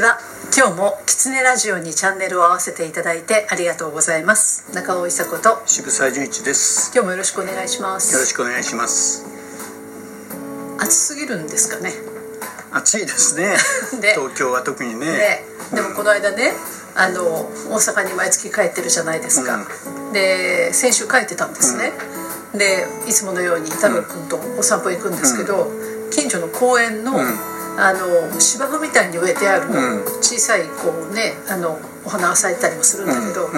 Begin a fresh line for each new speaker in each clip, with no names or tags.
ちは今日もキツネラジオにチャンネルを合わせていただいてありがとうございます。中尾伊佐子と
渋沢純一です。
今日もよろしくお願いします。
よろしくお願いします。
暑すぎるんですかね。
暑いですね。
で
東京は特にね。
ね。でもこの間ねあの大阪に毎月帰ってるじゃないですか、で先週帰ってたんですね、でいつものように太郎君とお散歩行くんですけど、近所の公園の、あの芝生みたいに植えてある
ん。
小さいこうねあのお花が咲いたりもするんだけど、
うん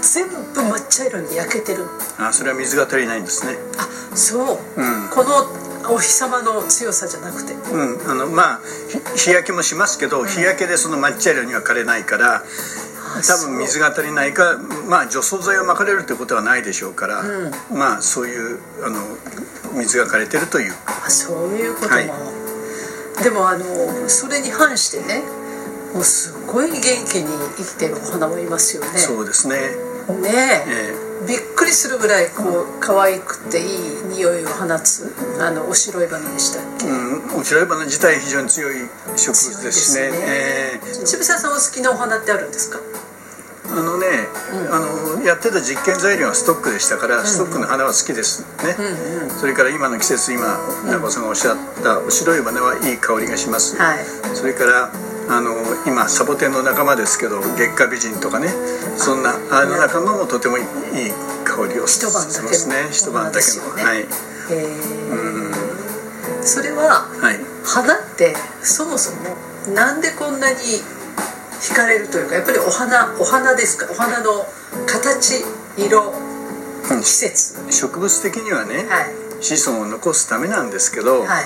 全部抹茶色に焼けてる。
あそれは水が足りないんですね。
あそう、
うん。
このお日様の強さじゃなくて。
うんあのまあひ日焼けもしますけど、日焼けでその抹茶色には枯れないから多分水が足りないかまあ除草剤をまかれるってことはないでしょうから、まあそういうあの水が枯れてるという。
あそういうことも、
はい
でもあのそれに反してねもうすごい元気に生きてるお花もいますよね。
そうですね。
ね
え。
えびっくりするぐらいこう可愛くていい匂いを放つあのお白い花でしたっけ、
うん、お白い花自体非常に強い植物ですしね
ね。
ええ。
渋沢さんお好きなお花ってあるんですか？
あのね、あのやってた実験材料はストックでしたから、ストックの花は好きですね、それから今の季節今中尾さんがおっしゃったお白い花はいい香りがします、
はい。
それからあの今サボテンの仲間ですけど月下美人とかね。そんなあの仲間もとてもいい香りをし
一晩だけの
ますね。一晩だけの、
ね
はい、
えー。それは
はい、
花ってそもそもなんでこんなに惹かれるというかやっぱりお花お花ですか？お花の形色
うん。
季節。
植物的にはね、
はい。
子孫を残すためなんですけど、
はい。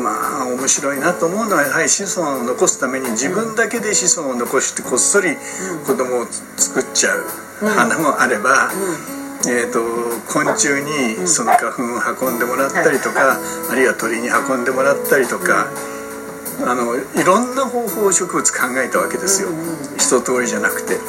まあ面白いなと思うのはやはり子孫を残すために自分だけで子孫を残してこっそり子供を作っちゃう花もあれば、えー、と昆虫にその花粉を運んでもらったりとか、あるいは鳥に運んでもらったりとか。あのいろんな方法を植物考えたわけですよ、一通りじゃなくて。
はい。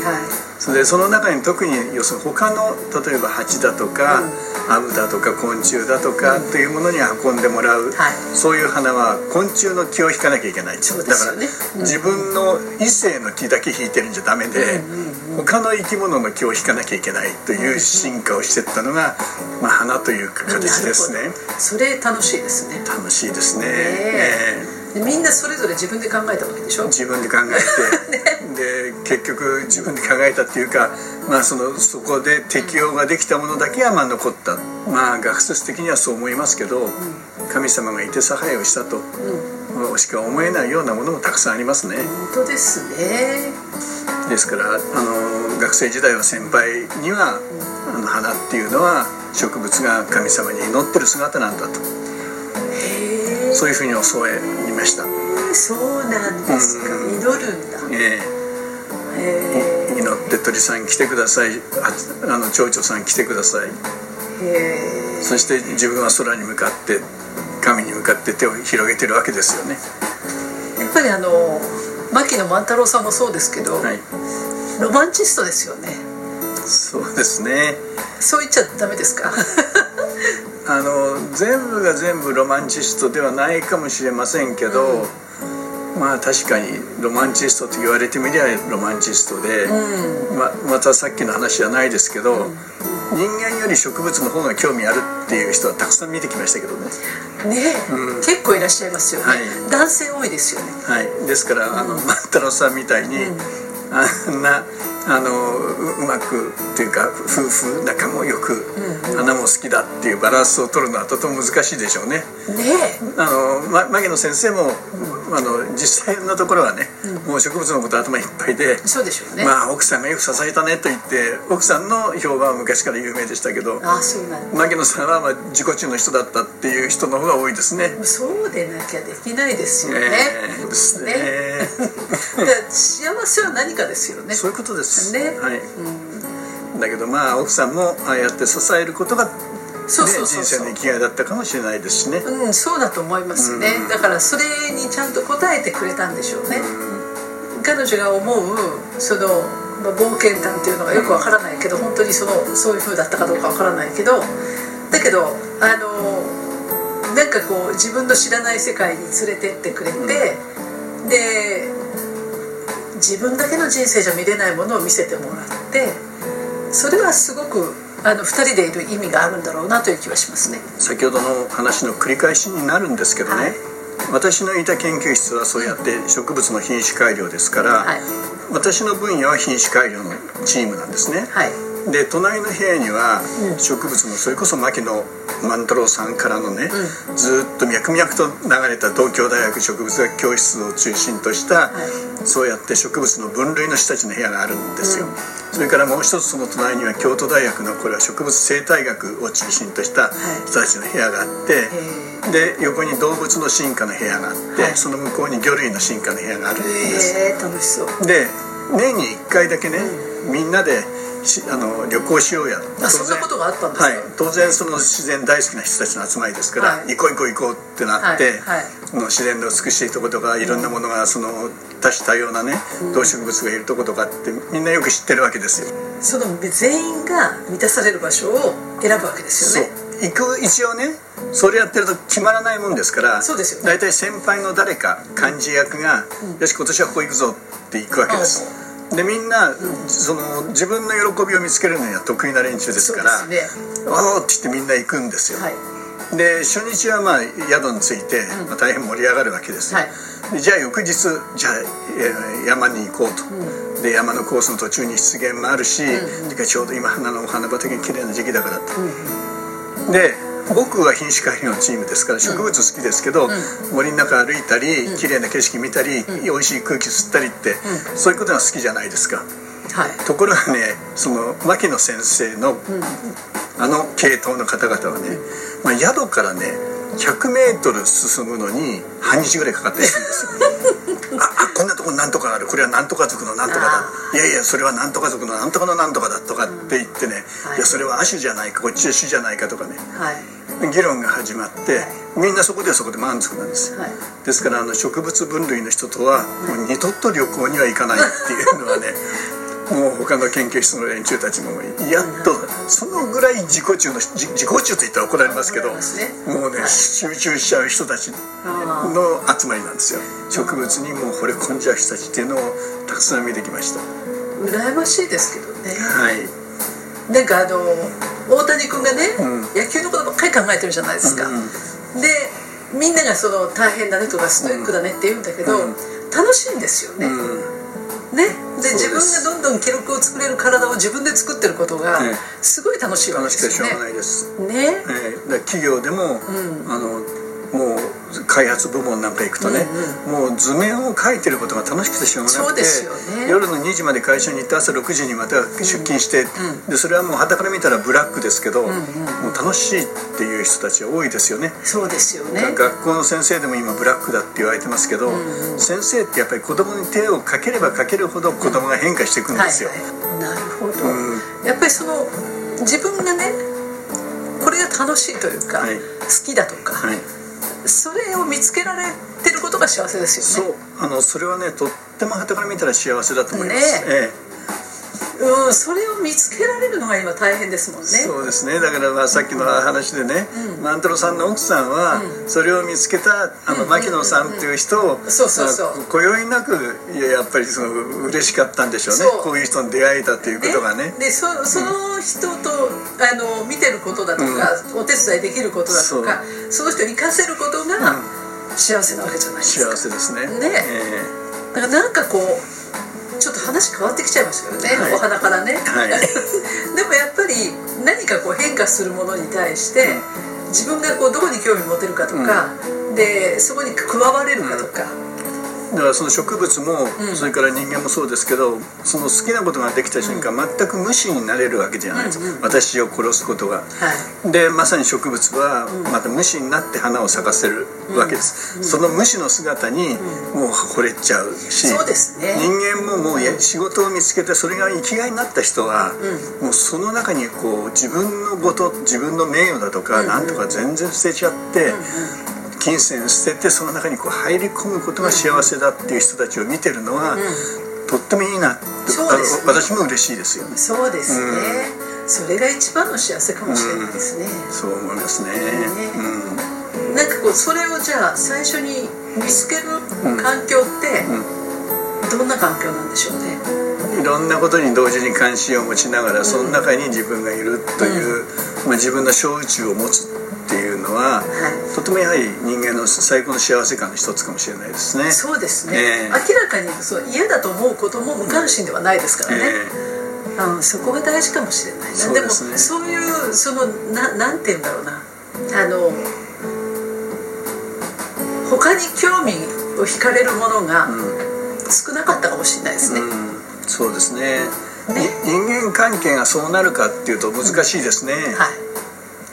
それでその中に特に要するに他の例えば蜂だとか、アブだとか昆虫だとかっていうものに運んでもらう、
はい。
そういう花は昆虫の気を引かなきゃいけない
ね。
だから、自分の異性の気だけ引いてるんじゃダメで、他の生き物の気を引かなきゃいけないという進化をしていったのが、まあ、花という形ですね。
それ楽しいですね。
楽しいですね、
ね
え。え
でみんなそれぞれ自分で考えたわけでしょ？
自分で考えて、で結局自分で考えたっていうか、まあ、そのそこで適用ができたものだけはまあ残った。まあ学説的にはそう思いますけど、神様がいて差配をしたと、しか思えないようなものもたくさんありますね。
本当ですね。
ですからあの学生時代は先輩には、あの花っていうのは植物が神様に祈ってる姿なんだとそういうふうに教わりました、
そうなんですか。
うん。
祈るんだ。
ええ。
へ
祈って鳥さん来てください。ああの蝶々さん来てください。
えへえ。
そして自分は空に向かって神に向かって手を広げてるわけですよね。
やっぱりあの牧野万太郎さんもそうですけど、
はい。
ロマンチストですよね。
そうですね。
そう言っちゃダメですか？
あの全部が全部ロマンチストではないかもしれませんけど、まあ確かにロマンチストと言われてみりゃロマンチストで、ままたさっきの話じゃないですけど、人間より植物の方が興味あるっていう人はたくさん見てきましたけどね。
ねえ、結構いらっしゃいますよね、
はい。
男性多いですよね。
はい、ですから、あの万太郎さんみたいに、あんなあのううまくっていうか夫婦仲もよく、花も好きだっていうバランスを取るのはとても難しいでしょうね。
ね
あのま牧野先生も、あの実際のところはね、もう植物のこと頭いっぱいで。
えそうでしょうね、
まあ奥さんがよく支えたねと言って奥さんの評判は昔から有名でしたけど
ああそうなんだ。
牧野さんはまあ自己中の人だったっていう人の方が多いですね。
そうでなきゃできないですよね、
ね
だから幸せは何かですよね。
そういうことです。
ね。
はい。だけどまあ奥さんもああやって支えることが、ね、
そうそう
人生の生きがいだったかもしれないですしね。
うん、そうだと思いますね、だからそれにちゃんと応えてくれたんでしょうね、彼女が思うその、まあ、冒険談っていうのがよくわからないけど、本当にそのそういう風だったかどうかわからないけどだけどあのなんかこう自分の知らない世界に連れてってくれて、で自分だけの人生じゃ見れないものを見せてもらってそれはすごくあの2人でいる意味があるんだろうなという気はしますね。
先ほどの話の繰り返しになるんですけどね、はい。私のいた研究室はそうやって植物の品種改良ですから、はい、私の分野は品種改良のチームなんですね、はい、で隣の部屋には植物のそれこそ牧野万太郎さんからのね、うん、ずっと脈々と流れた東京大学植物学教室を中心とした、はい、そうやって植物の分類の人たちの部屋があるんですよ、うん、それからもう一つその隣には京都大学のこれは植物生態学を中心とした人たちの部屋があって、で横に動物の進化の部屋があって、はい、その向こうに魚類の進化の部屋があるんです。
へえ楽しそう。
で年に1回だけね、うん、みんなであの旅行しようや
あそんなことがあったんですか、はい、
当然その自然大好きな人たちの集まりですから、はい、行こう行こう行こうってなって、はい。はい、自然の美しいとことかいろんなものがその多種多様なね、動植物がいるとことかってみんなよく知ってるわけですよ。
その全員が満たされる場所を選ぶわけですよね。
行く一応ねそれやってると決まらないもんですから
そうですよ、ね、
大体先輩の誰か幹事役が、うん、よし今年はここ行くぞって行くわけです、うん、でみんな、うん、その自分の喜びを見つけるのには得意な連中ですから「ね、おお!」って言ってみんな行くんですよ、はい、で初日はまあ宿に着いて、まあ、大変盛り上がるわけですよ、はい、じゃあ翌日じゃあ山に行こうと、で山のコースの途中に湿原もあるし、うん、ちょうど今花のお花畑が綺麗な時期だからと、で 僕は品種改良のチームですから植物好きですけど、うん、森の中歩いたり、うん、綺麗な景色見たり、うん、美味しい空気吸ったりって、そういうことが好きじゃないですか。はい、ところがねその牧野先生の、あの系統の方々はね、まあ、宿からね 100m 進むのに半日ぐらいかかったりするんですよ。ああこんなとこになんとかある。これはなんとか族のなんとかだ。いやいやそれはなんとか族のなんとかのなんとかだとかって言ってね、うんはい、いやそれは亜種じゃないかこっちは種じゃないかとかね、はい、議論が始まって、みんなそこではそこで満足なんです、はい、ですからあの植物分類の人とはもう二度と旅行には行かないっていうのはね もう他の研究室の連中たちもやっとそのぐらい自己中の自己中と言ったら怒られますけど、もうね、集中しちゃう人たちの集まりなんですよ。植物にもう惚れ込んじゃう人たちっていうのをたくさん見てきました。
羨ましいですけどね。
はい
なんかあの大谷君がね、うん、野球のことばっかり考えてるじゃないですか、うんうん、でみんながその大変だねとかストイックだねって言うんだけど、うん、楽しいんですよね、ね。で自分がどんどん記録を作れる体を自分で作ってることがすごい楽しいわけですよね。楽しくてしょうがないです。ね。
えー、企業でも、うん、あのもう開発部門なんか行くとね、うんうん、もう図面を描いてることが楽しくてしょうがなくて、ね、夜の2時まで会社に行って朝6時にまた出勤して、うん、でそれはもう傍から見たらブラックですけど、うんうん、もう楽しいっていう人たちは多いですよね。
そうですよね。
学校の先生でも今ブラックだって言われてますけど、うんうん、先生ってやっぱり子供に手をかければかけるほど子供が変化していくんですよ、はい
はい、なるほど、やっぱりその自分がねこれが楽しいというか、はい、好きだとか、はいそれを見つけられてることが幸せです
よね。そう。あのそれはねとっても旗から見たら幸せだと思います、ね、ええ
うん、それを見つけられるのが今大変ですもんね。
そうですね。だからまあさっきの話でね、うん、万太郎さんの奥さんは、それを見つけたあの牧野さんっていう人を
そうそうそう。
今宵なくいややっぱりその嬉しかったんでしょうね。こういう人に出会えたということがね。
でそその人と、あの見てることだとか、お手伝いできることだとかその人を生かせることが幸せなわけじゃないですか。
幸せですね。
ね、えー、だからなんかこう話変わってきちゃいましたよね、はい、お花からね、はい、でもやっぱり何かこう変化するものに対して、自分がこうどこに興味持てるかとか、うん、でそこに加われるかとか、
だからその植物も、それから人間もそうですけどその好きなことができた瞬間、全く無視になれるわけじゃないです、うんうん、私を殺すことが、はい、でまさに植物はまた無視になって花を咲かせるわけです、うん、その無視の姿にもう惚れちゃうし、
そうですね、
人間ももう仕事を見つけてそれが生きがいになった人は、もうその中にこう自分のこと自分の名誉だとか、なんとか全然捨てちゃって、金銭捨ててその中にこう入り込むことが幸せだっていう人たちを見てるのは、とってもいいな。って、私も嬉しいですよね。
そうですね、うん、それが一番の幸せかもしれないですね、
うん、そう思いますね、ね、
うん、なんかこうそれをじゃあ最初に見つける環境って、どんな環境なんでしょうね？
いろんなことに同時に関心を持ちながら、その中に自分がいるという、まあ、自分の小宇宙を持つは、はい、とてもやはり人間の最高の幸せ感の一つかもしれないですね。
そうですね、えー、明らかにそう嫌だと思うことも無関心ではないですからね、えー、うん、そこが大事かもしれない。なで,、もそういうそのななんて言うんだろうな。あの他に興味を惹かれるものが少なかったかもしれないですね、うん、
そうですね。ね。人間関係がそうなるかっていうと難しいですね、うん、はい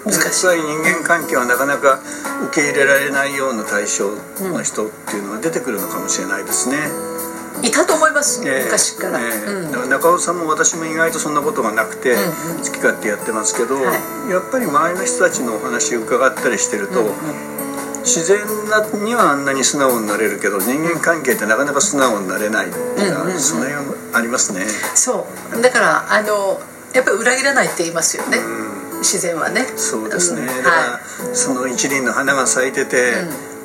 難しい人間関係はなかなか受け入れられないような対象の人っていうのが出てくるのかもしれないですね。
いたと思います、えー、昔から、え
ーうん、中尾さんも私も意外とそんなことがなくて、うんうん、好き勝手やってますけど、はい、やっぱり周りの人たちのお話を伺ったりしてると、うんうん、自然にはあんなに素直になれるけど人間関係ってなかなか素直になれないっていうのは、その辺ありますね。
そう。だからあのやっぱり裏切らないって言いますよね。うん自然はね。
そうですね、うん、だから、はい、その一輪の花が咲いてて、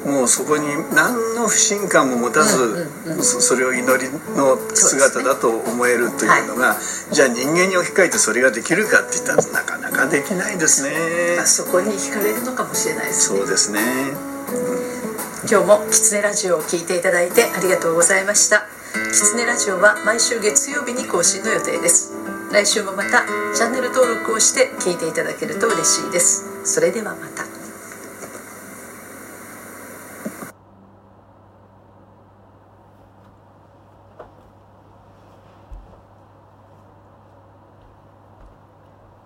うん、もうそこに何の不信感も持たず、うんうんうん、それを祈りの姿だと思えるというのが、ねはい、じゃあ人間に置き換えてそれができるかって言ったらなかなかできないですね、
あ、そこに惹かれるのかもしれないです
ね。そうですね、
今日もキツネラジオを聞いていただいてありがとうございました。キツネラジオは毎週月曜日に更新の予定です来週もまたチャンネル登録をして聞いていただけると嬉しいです。それではまた。